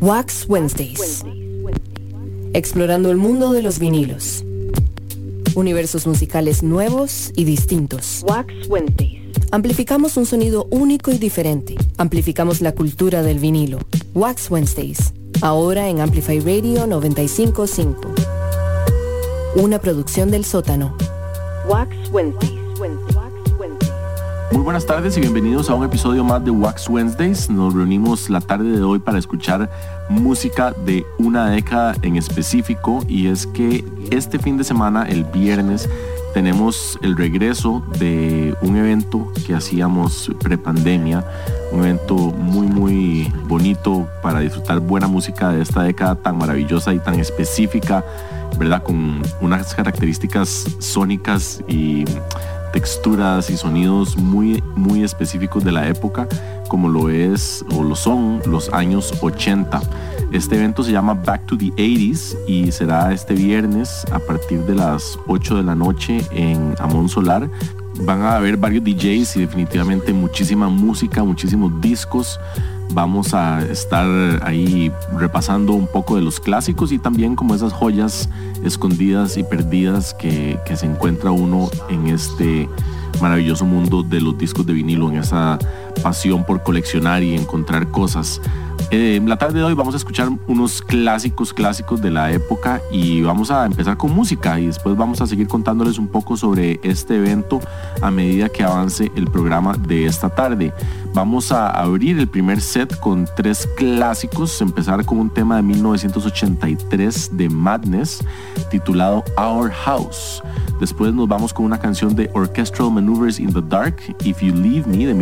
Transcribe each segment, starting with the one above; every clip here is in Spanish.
Wax Wednesdays. Explorando el mundo de los vinilos. Universos musicales nuevos y distintos. Wax Wednesdays. Amplificamos un sonido único y diferente. Amplificamos la cultura del vinilo. Wax Wednesdays. Ahora en Amplify Radio 955. Una producción del sótano. Wax Wednesdays. Buenas tardes y bienvenidos a un episodio más de Wax Wednesdays. Nos reunimos la tarde de hoy para escuchar música de una década en específico y es que este fin de semana, el viernes, tenemos el regreso de un evento que hacíamos prepandemia, un evento muy muy bonito para disfrutar buena música de esta década tan maravillosa y tan específica, ¿verdad? Con unas características sónicas y texturas y sonidos muy, muy específicos de la época, como lo es o lo son los años 80. Este evento se llama Back to the 80s y será este viernes a partir de las 8 de la noche en Amon Solar. Van a haber varios DJs y definitivamente muchísima música, muchísimos discos vamos a estar ahí repasando un poco de los clásicos y también como esas joyas escondidas y perdidas que, se encuentra uno en este maravilloso mundo de los discos de vinilo, en esa pasión por coleccionar y encontrar cosas. Eh, la tarde de hoy vamos a escuchar unos clásicos, clásicos de la época y vamos a empezar con música y después vamos a seguir contándoles un poco sobre este evento a medida que avance el programa de esta tarde. Vamos a abrir el primer set con tres clásicos, empezar con un tema de 1983 de Madness titulado Our House. Después nos vamos con una canción de Orchestral Maneuvers in the Dark, If You Leave Me, de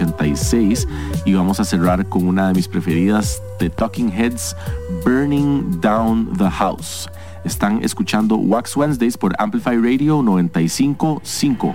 1986. Y vamos a cerrar con una de mis preferidas, The Talking Heads, Burning Down the House. Están escuchando Wax Wednesdays por Amplify Radio 955.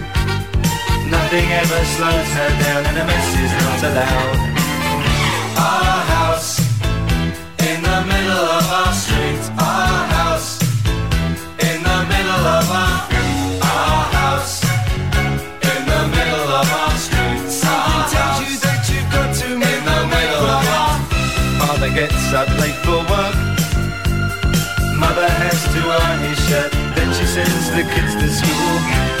Nothing ever slows her down, and a mess is not allowed. Our house in the middle of our street. Our house in the middle of our our house in the middle of our street. Something tells you that you've got to in the middle of our. Father gets up late for work. Mother has to iron his shirt. Then she sends the kids to school.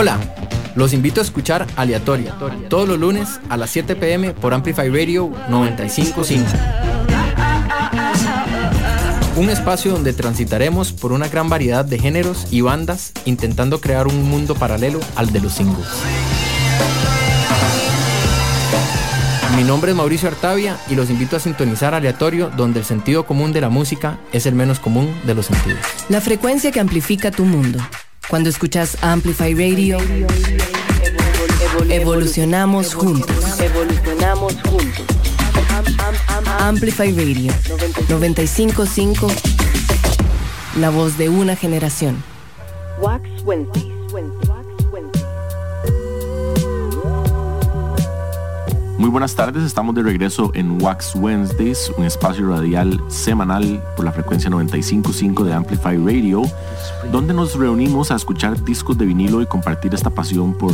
Hola, los invito a escuchar Aleatoria todos los lunes a las 7 pm por Amplify Radio 955. Un espacio donde transitaremos por una gran variedad de géneros y bandas intentando crear un mundo paralelo al de los singles. Mi nombre es Mauricio Artavia y los invito a sintonizar aleatorio donde el sentido común de la música es el menos común de los sentidos. La frecuencia que amplifica tu mundo. Cuando escuchas Amplify Radio, evolucionamos juntos. Evolucionamos juntos. Amplify Radio 955, la voz de una generación. Wax Muy buenas tardes, estamos de regreso en Wax Wednesdays, un espacio radial semanal por la frecuencia 955 de Amplify Radio, donde nos reunimos a escuchar discos de vinilo y compartir esta pasión por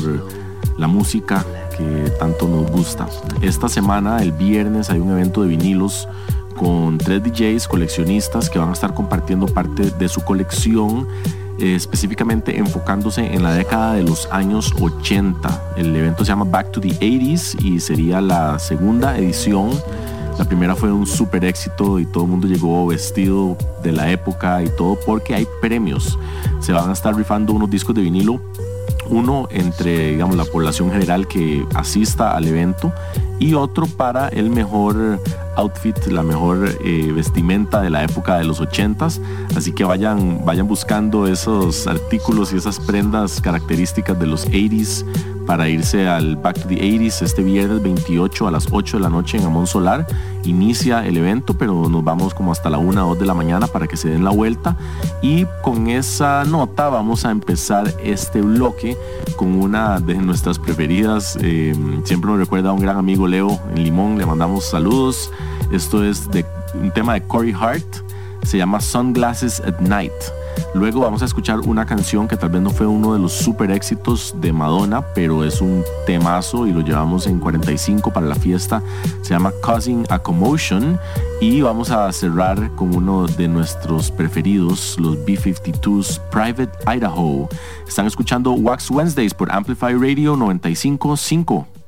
la música que tanto nos gusta. Esta semana, el viernes, hay un evento de vinilos con tres DJs coleccionistas que van a estar compartiendo parte de su colección eh, específicamente enfocándose en la década de los años 80. El evento se llama Back to the 80s y sería la segunda edición. La primera fue un super éxito y todo el mundo llegó vestido de la época y todo porque hay premios. Se van a estar rifando unos discos de vinilo uno entre digamos la población general que asista al evento y otro para el mejor outfit, la mejor eh, vestimenta de la época de los 80s. Así que vayan, vayan buscando esos artículos y esas prendas características de los 80s para irse al Back to the 80s este viernes 28 a las 8 de la noche en Amón Solar. Inicia el evento, pero nos vamos como hasta la 1 o 2 de la mañana para que se den la vuelta. Y con esa nota vamos a empezar este bloque con una de nuestras preferidas. Eh, siempre nos recuerda a un gran amigo Leo en Limón, le mandamos saludos. Esto es de un tema de Corey Hart, se llama Sunglasses at Night. Luego vamos a escuchar una canción que tal vez no fue uno de los super éxitos de Madonna, pero es un temazo y lo llevamos en 45 para la fiesta. Se llama Causing a Commotion y vamos a cerrar con uno de nuestros preferidos, los B-52s Private Idaho. Están escuchando Wax Wednesdays por Amplify Radio 955.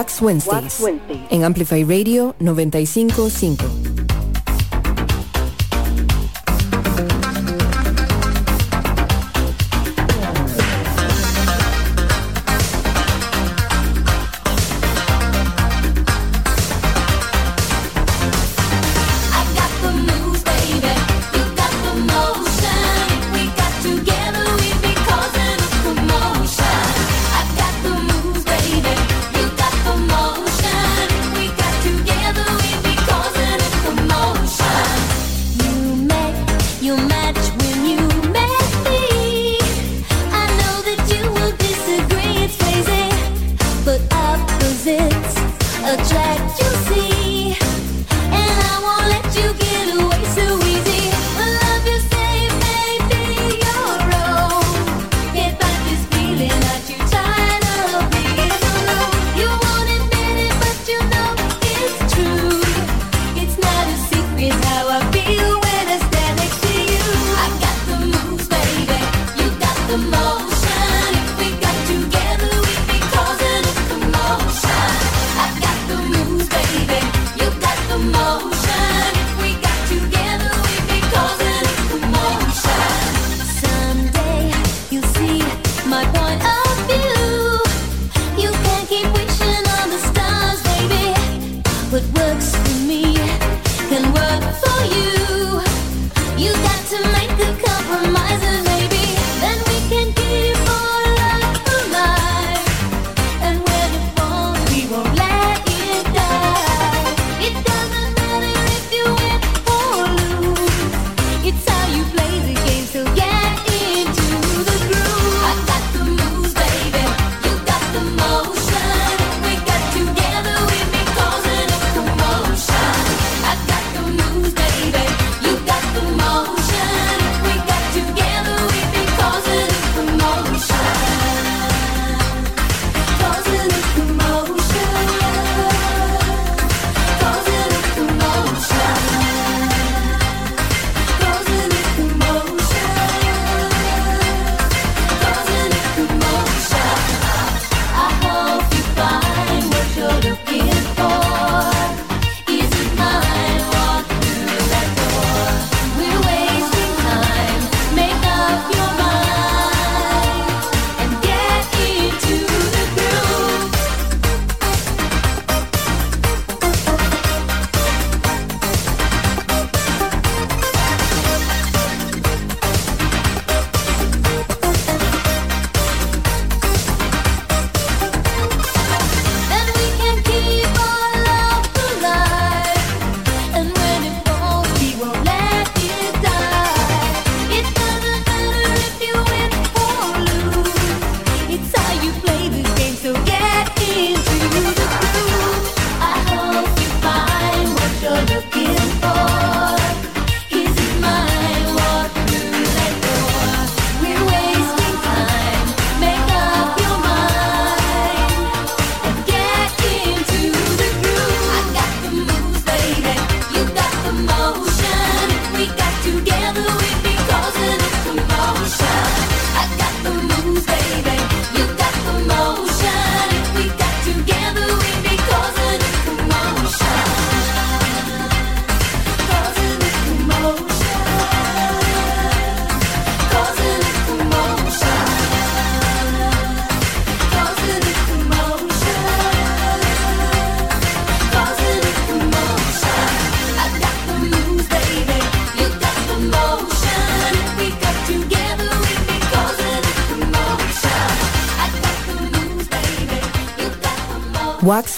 Wax Wednesdays, en Amplify Radio 955.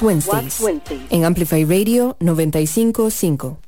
Wednesdays, en Amplify Radio 955.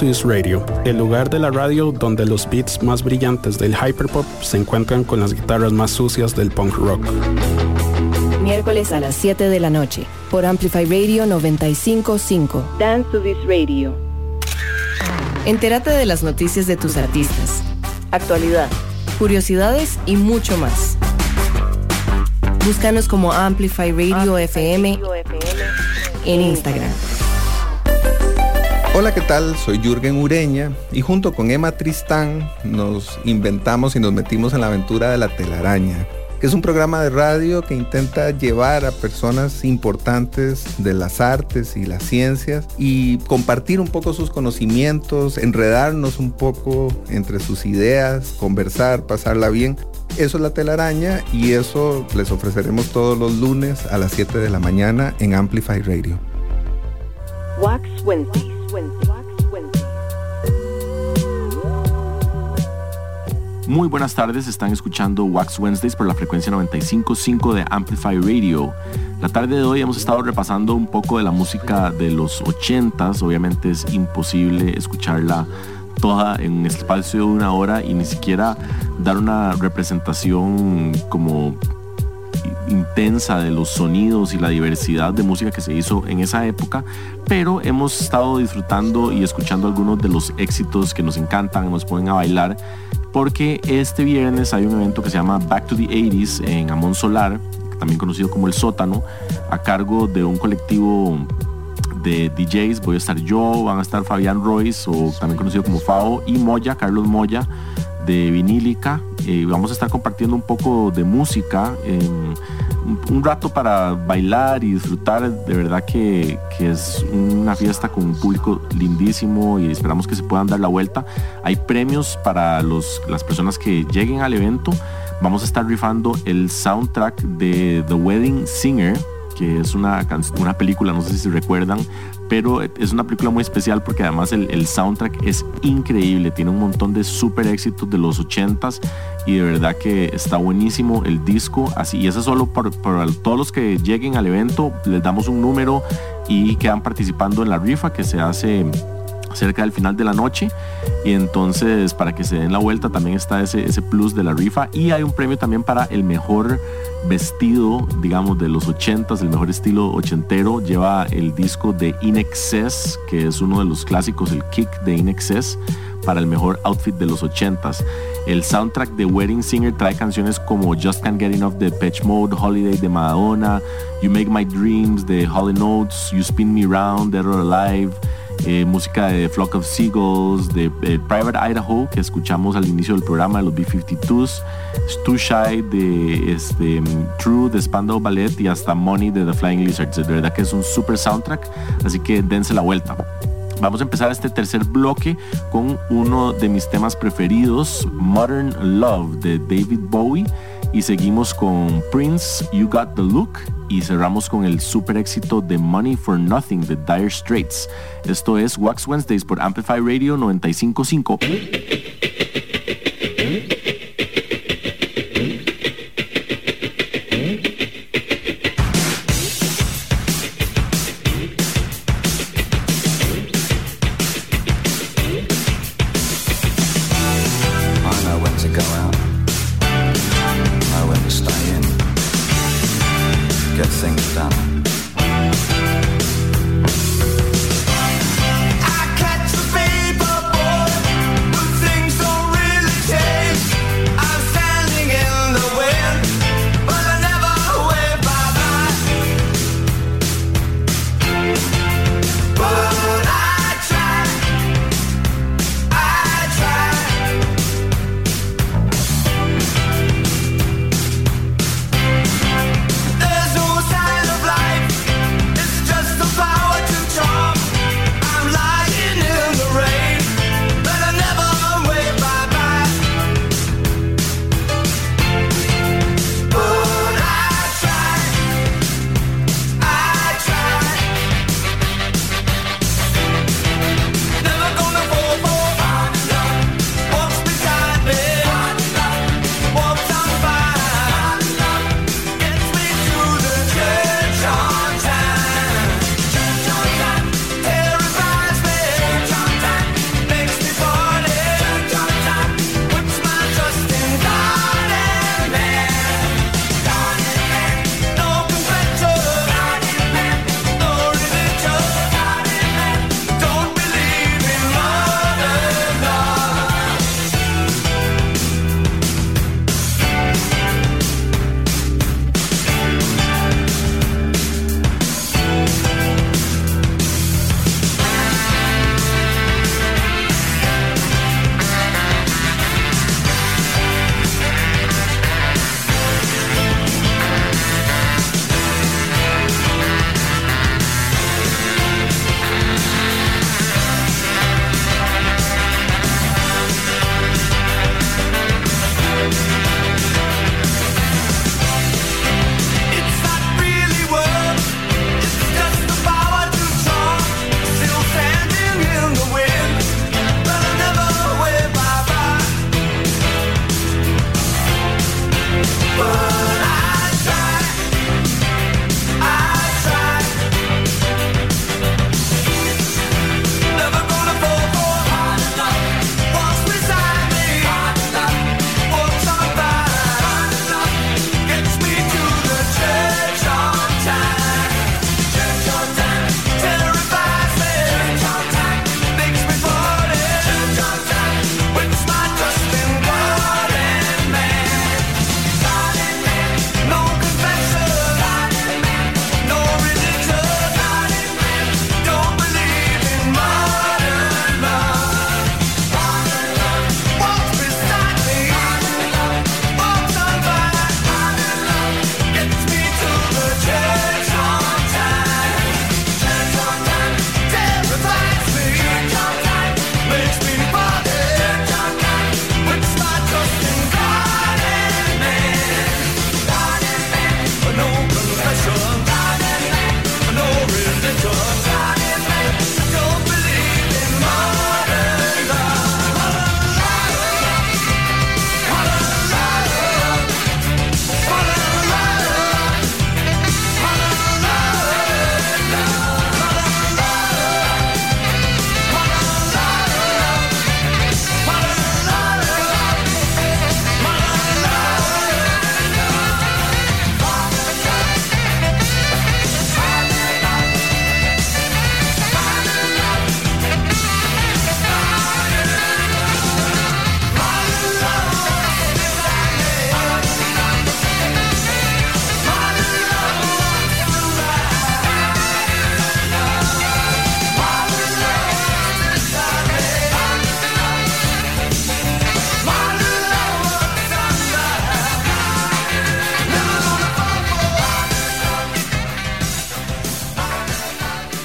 Dance is Radio, el lugar de la radio donde los beats más brillantes del hyperpop se encuentran con las guitarras más sucias del punk rock. Miércoles a las 7 de la noche por Amplify Radio 955. Dance to this Radio. Entérate de las noticias de tus artistas, actualidad, curiosidades y mucho más. Búscanos como Amplify Radio FM en Instagram. Hola, ¿qué tal? Soy Jürgen Ureña y junto con Emma Tristán nos inventamos y nos metimos en la aventura de la telaraña, que es un programa de radio que intenta llevar a personas importantes de las artes y las ciencias y compartir un poco sus conocimientos, enredarnos un poco entre sus ideas, conversar, pasarla bien. Eso es la telaraña y eso les ofreceremos todos los lunes a las 7 de la mañana en Amplify Radio. Muy buenas tardes, están escuchando Wax Wednesdays por la frecuencia 95.5 de Amplify Radio. La tarde de hoy hemos estado repasando un poco de la música de los 80s, obviamente es imposible escucharla toda en un espacio de una hora y ni siquiera dar una representación como intensa de los sonidos y la diversidad de música que se hizo en esa época, pero hemos estado disfrutando y escuchando algunos de los éxitos que nos encantan, nos ponen a bailar, porque este viernes hay un evento que se llama Back to the 80s en Amon Solar, también conocido como El Sótano, a cargo de un colectivo de DJs, voy a estar yo, van a estar Fabián Royce, o también conocido como Fao, y Moya, Carlos Moya, de Vinílica. Eh, vamos a estar compartiendo un poco de música, un rato para bailar y disfrutar. De verdad que, que, es una fiesta con un público lindísimo y esperamos que se puedan dar la vuelta. Hay premios para los, las personas que lleguen al evento. Vamos a estar rifando el soundtrack de The Wedding Singer, que es una, una película, no sé si recuerdan, pero es una película muy especial porque además el, soundtrack es increíble, tiene un montón de super éxitos de los 80s y de verdad que está buenísimo el disco, así y eso es solo para, todos los que lleguen al evento, les damos un número y quedan participando en la rifa que se hace cerca del final de la noche. Y entonces para que se den la vuelta también está ese, ese plus de la rifa. Y hay un premio también para el mejor vestido digamos de los 80s el mejor estilo ochentero. Lleva el disco de In Excess que es uno de los clásicos el kick de In Excess para el mejor outfit de los 80s el soundtrack de Wedding Singer trae canciones como Just Can't Get Enough de Patch Mode, Holiday de Madonna, You Make My Dreams de Holly Notes, You Spin Me Round, or Alive, eh, música de Flock of Seagulls, de eh, Private Idaho, que escuchamos al inicio del programa, de los B-52s, Stu Shy de este, True de Spandau Ballet y hasta Money de The Flying Lizards. De verdad que es un super soundtrack, así que dense la vuelta. Vamos a empezar este tercer bloque con uno de mis temas preferidos, Modern Love de David Bowie. Y seguimos con Prince, You Got the Look. Y cerramos con el super éxito de Money for Nothing de Dire Straits. Esto es Wax Wednesdays por Amplify Radio 955.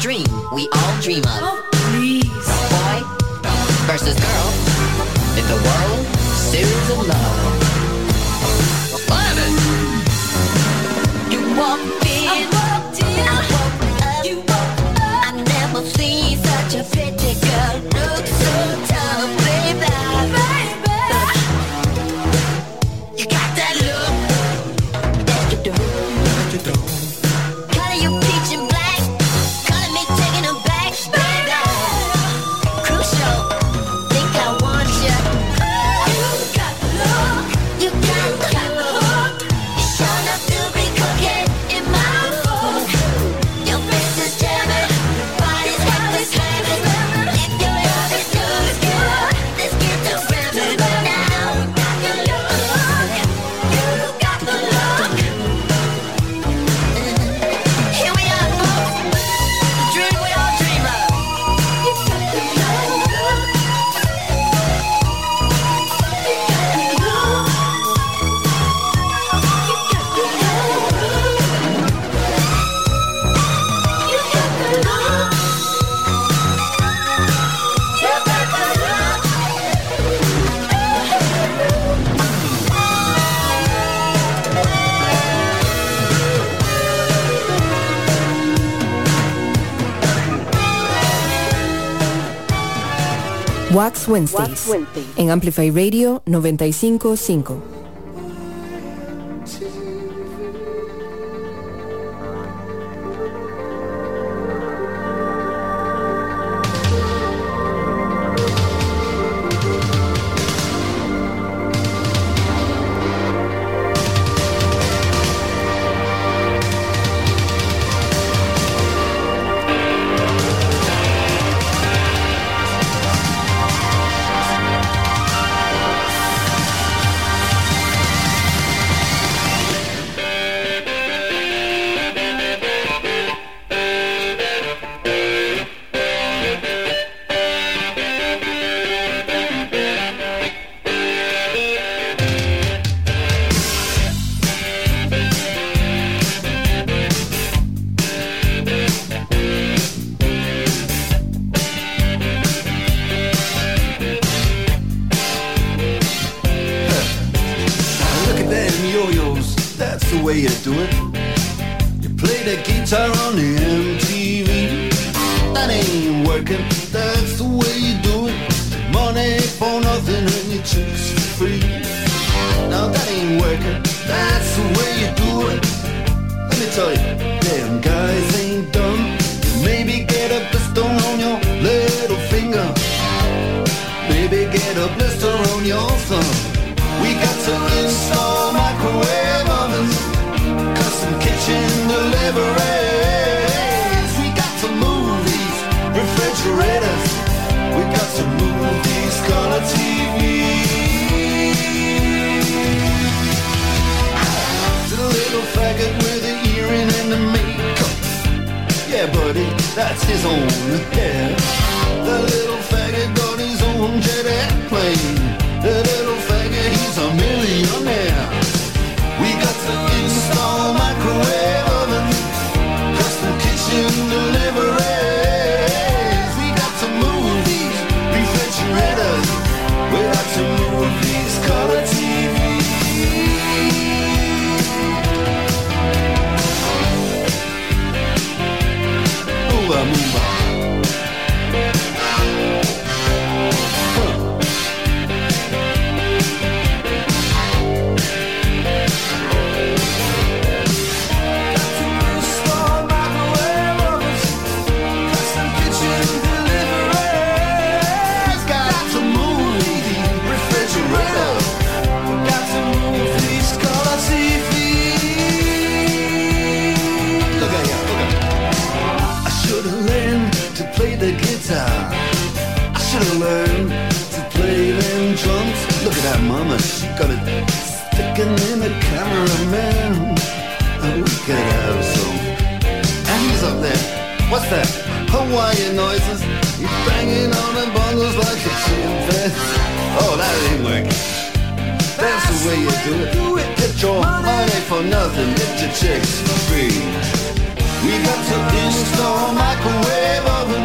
dream we all dream of. Oh, please. Boy versus girl in the world series of love. Planet. You walk. Wednesdays, en Amplify Radio 955. Mama, she got it sticking in the cameraman. Oh, we could have some. And he's up there. What's that? Hawaiian noises. He's banging on the bongos like a chimpanzee. Oh, that ain't working. That's the way you do it. Get your money for nothing. Get your chicks for free. We got to install microwave oven,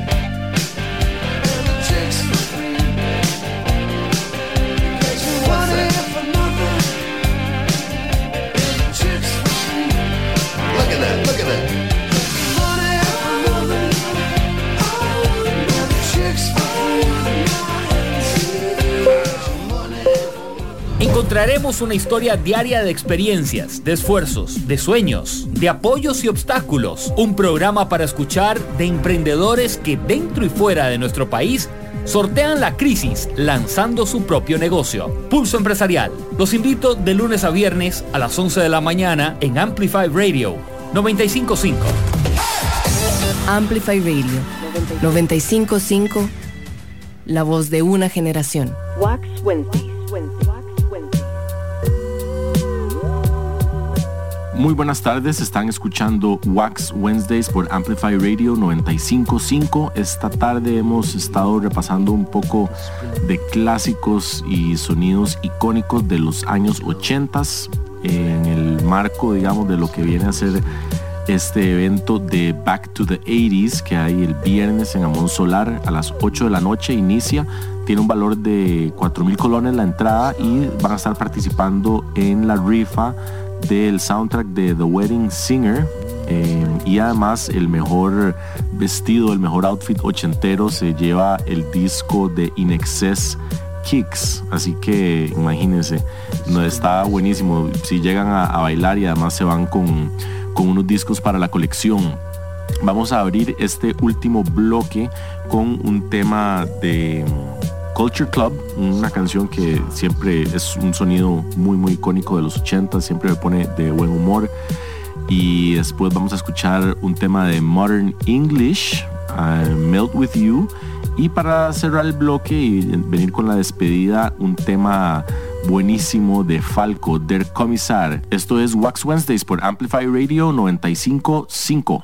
Encontraremos una historia diaria de experiencias, de esfuerzos, de sueños, de apoyos y obstáculos. Un programa para escuchar de emprendedores que dentro y fuera de nuestro país sortean la crisis lanzando su propio negocio. Pulso Empresarial. Los invito de lunes a viernes a las 11 de la mañana en Amplify Radio 955. Amplify Radio 955, la voz de una generación. Wax Wednesdays. Muy buenas tardes, están escuchando Wax Wednesdays por Amplify Radio 955. Esta tarde hemos estado repasando un poco de clásicos y sonidos icónicos de los años 80 en el marco, digamos, de lo que viene a ser este evento de Back to the 80s que hay el viernes en Amón Solar a las 8 de la noche inicia. Tiene un valor de 4 mil colones la entrada y van a estar participando en la rifa del soundtrack de The Wedding Singer. eh, y además el mejor vestido, el mejor outfit ochentero se lleva el disco de In Excess Kicks. Así que imagínense, no está buenísimo. Si llegan a, a bailar y además se van con, con unos discos para la colección. Vamos a abrir este último bloque con un tema de Culture Club, una canción que siempre es un sonido muy muy icónico de los 80, siempre me pone de buen humor. Y después vamos a escuchar un tema de Modern English, eh, Melt With You. Y para cerrar el bloque y venir con la despedida, un tema buenísimo de Falco, Der Commissar. Esto es Wax Wednesdays por Amplify Radio 955.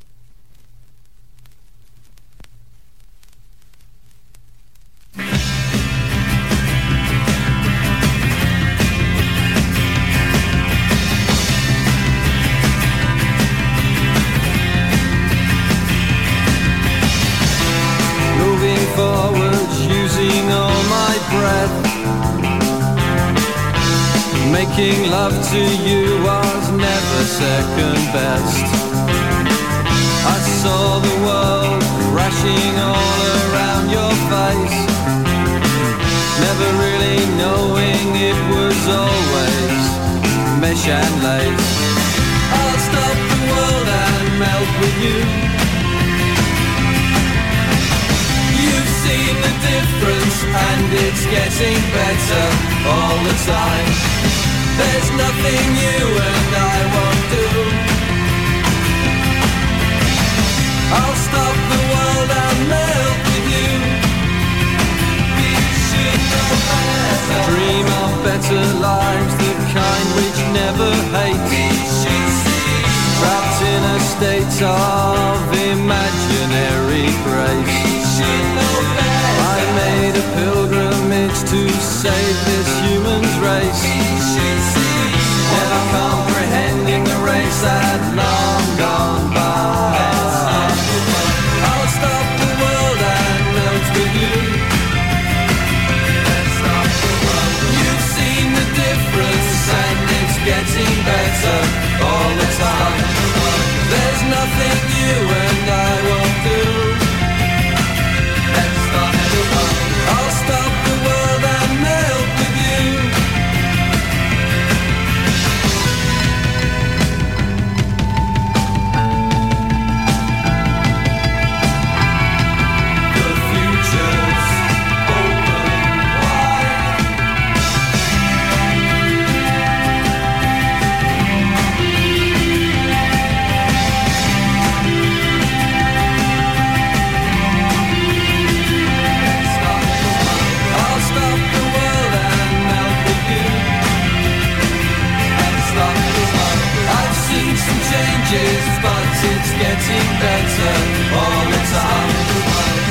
better lives, the kind which never hate. Wrapped in a state of imaginary grace. I made a pilgrimage to save this human race. Never comprehending the race that now. changes, but it's getting better all the time.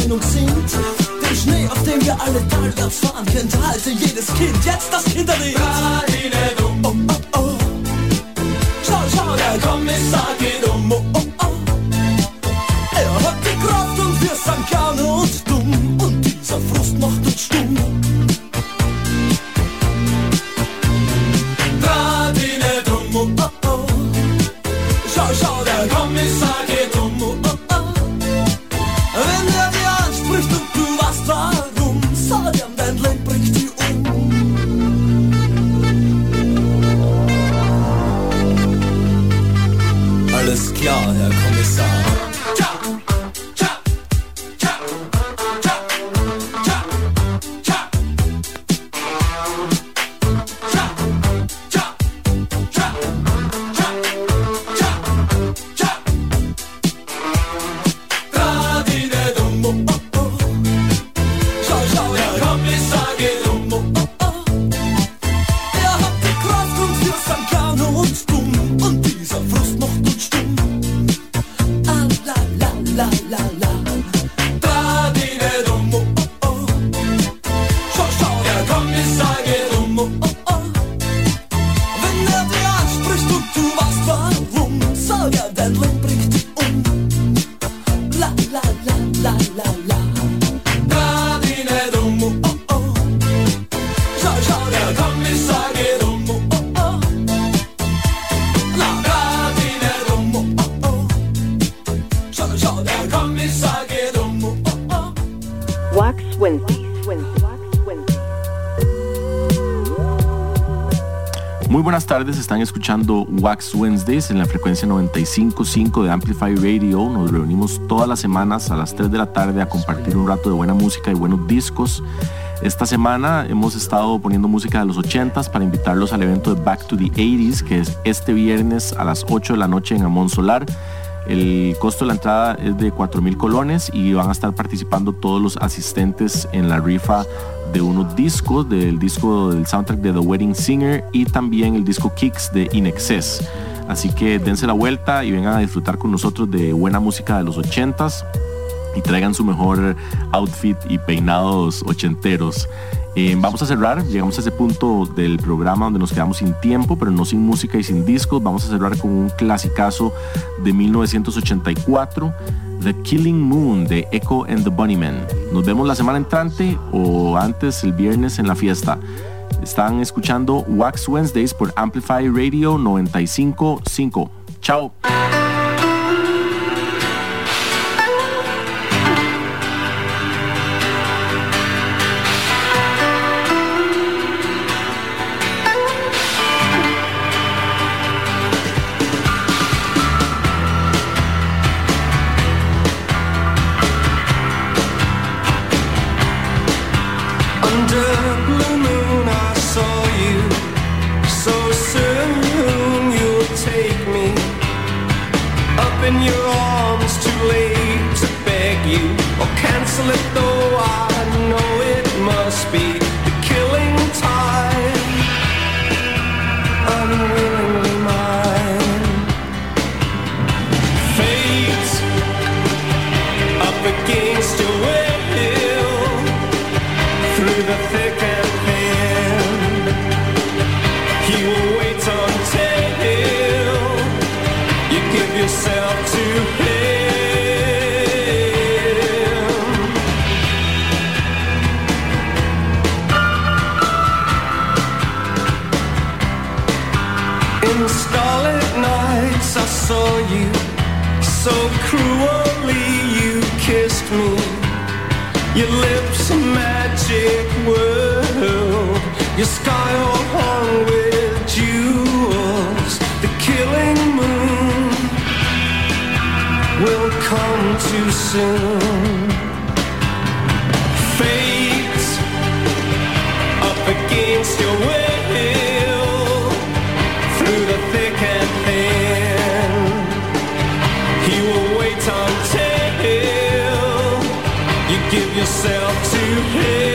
Meinung sind. Den Schnee, auf dem wir alle talwärts fahren, kennt halte jedes Kind. Jetzt das Kinderlied. Están escuchando Wax Wednesdays en la frecuencia 95.5 de Amplify Radio. Nos reunimos todas las semanas a las 3 de la tarde a compartir un rato de buena música y buenos discos. Esta semana hemos estado poniendo música de los 80s para invitarlos al evento de Back to the 80s, que es este viernes a las 8 de la noche en Amón Solar. El costo de la entrada es de 4 mil colones y van a estar participando todos los asistentes en la rifa de unos discos, del disco del soundtrack de The Wedding Singer y también el disco Kicks de In Excess. Así que dense la vuelta y vengan a disfrutar con nosotros de buena música de los 80s y traigan su mejor outfit y peinados ochenteros. Eh, vamos a cerrar, llegamos a ese punto del programa donde nos quedamos sin tiempo, pero no sin música y sin discos. Vamos a cerrar con un clasicazo de 1984, The Killing Moon de Echo and the Bunnymen. Nos vemos la semana entrante o antes el viernes en la fiesta. Están escuchando Wax Wednesdays por Amplify Radio 955. Chao. Too soon. Fate up against your will. Through the thick and thin. He will wait until you give yourself to him.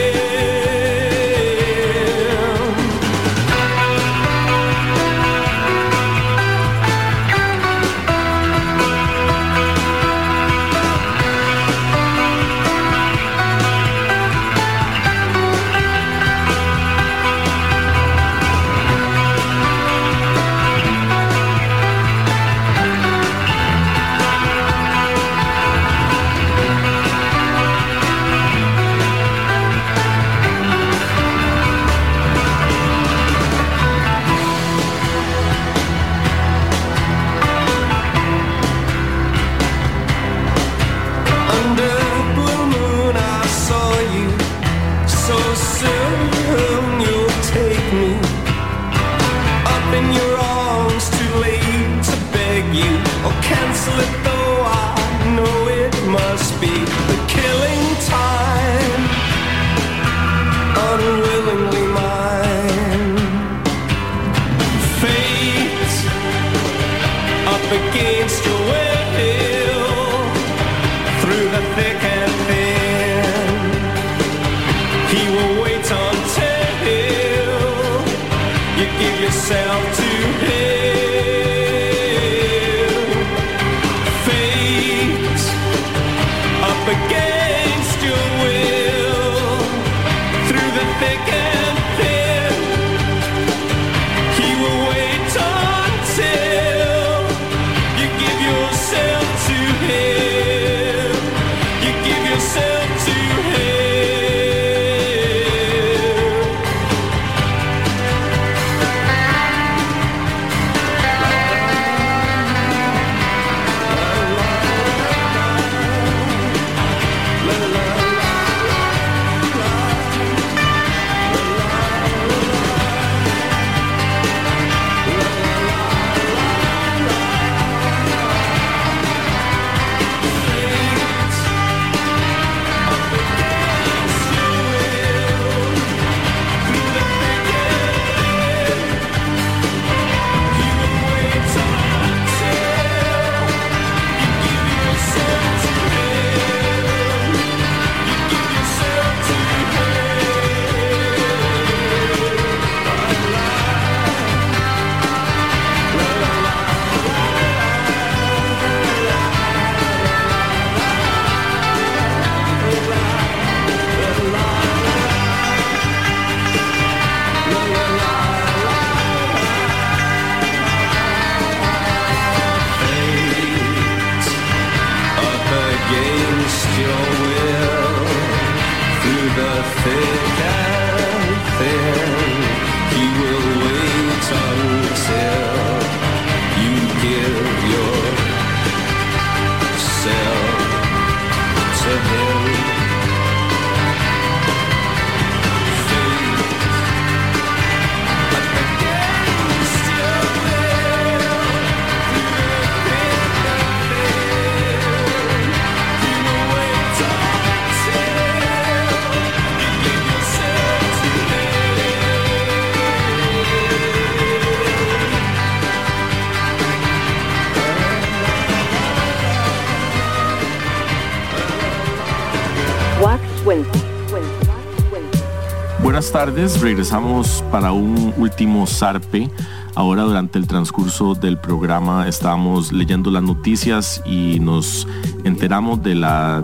Buenas tardes, regresamos para un último zarpe. Ahora durante el transcurso del programa estábamos leyendo las noticias y nos enteramos de la,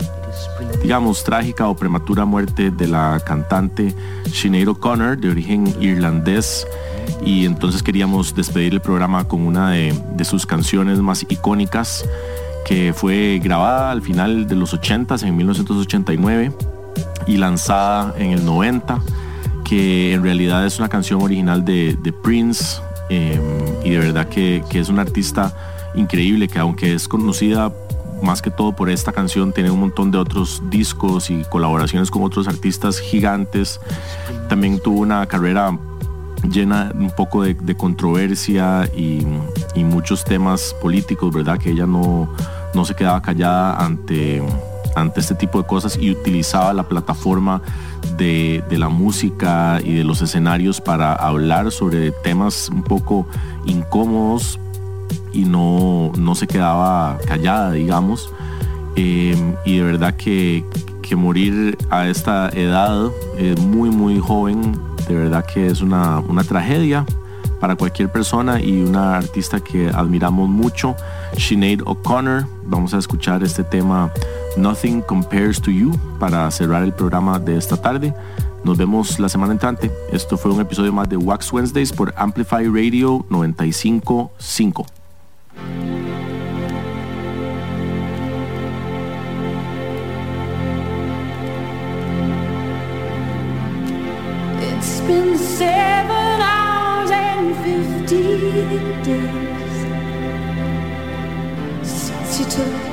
digamos, trágica o prematura muerte de la cantante Sinead O'Connor, de origen irlandés. Y entonces queríamos despedir el programa con una de, de sus canciones más icónicas, que fue grabada al final de los 80s, en 1989, y lanzada en el 90 que en realidad es una canción original de, Prince eh, y de verdad que, es una artista increíble que aunque es conocida más que todo por esta canción tiene un montón de otros discos y colaboraciones con otros artistas gigantes. También tuvo una carrera llena un poco de, de controversia y, y muchos temas políticos verdad que ella no, no se quedaba callada ante ante este tipo de cosas y utilizaba la plataforma de, la música y de los escenarios para hablar sobre temas un poco incómodos y no, no se quedaba callada, digamos. Eh, y de verdad que, que, morir a esta edad, eh, muy, muy joven, de verdad que es una, una tragedia para cualquier persona y una artista que admiramos mucho, Sinead O'Connor. Vamos a escuchar este tema Nothing Compares to You para cerrar el programa de esta tarde. Nos vemos la semana entrante. Esto fue un episodio más de Wax Wednesdays por Amplify Radio 955. It's been days since you took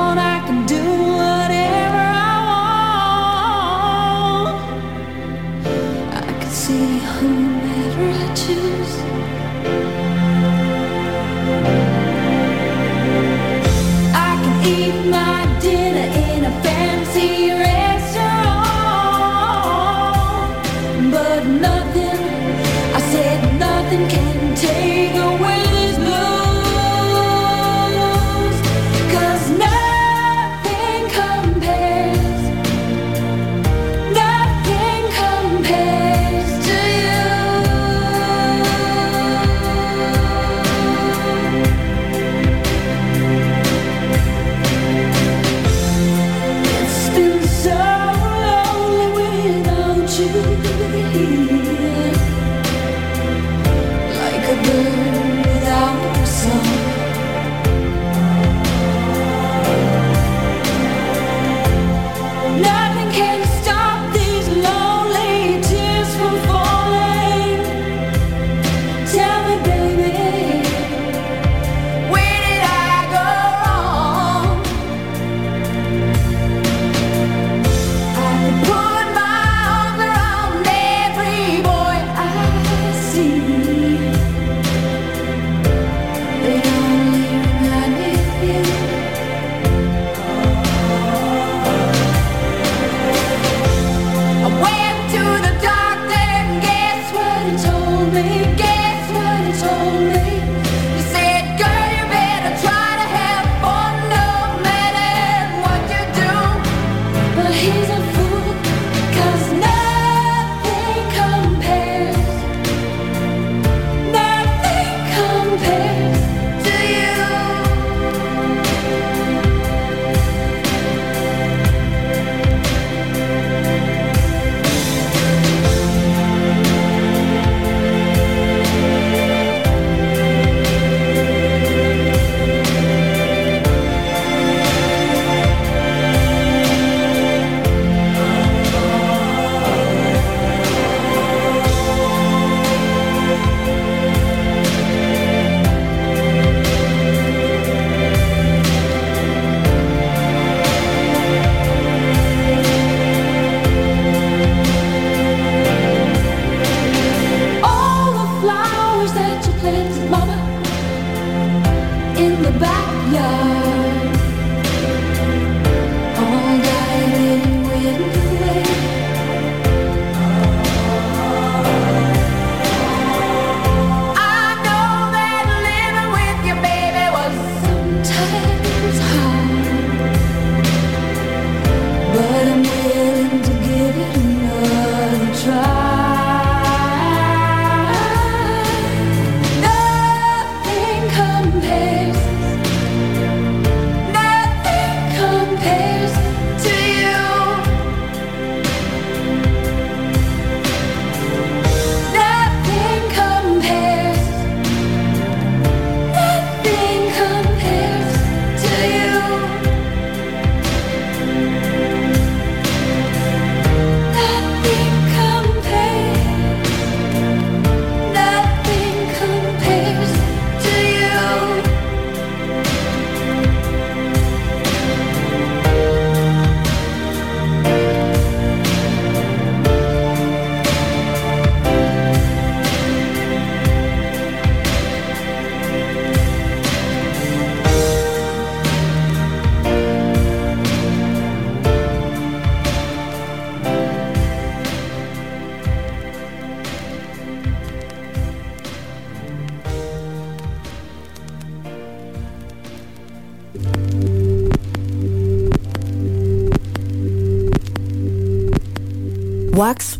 choose. I can eat.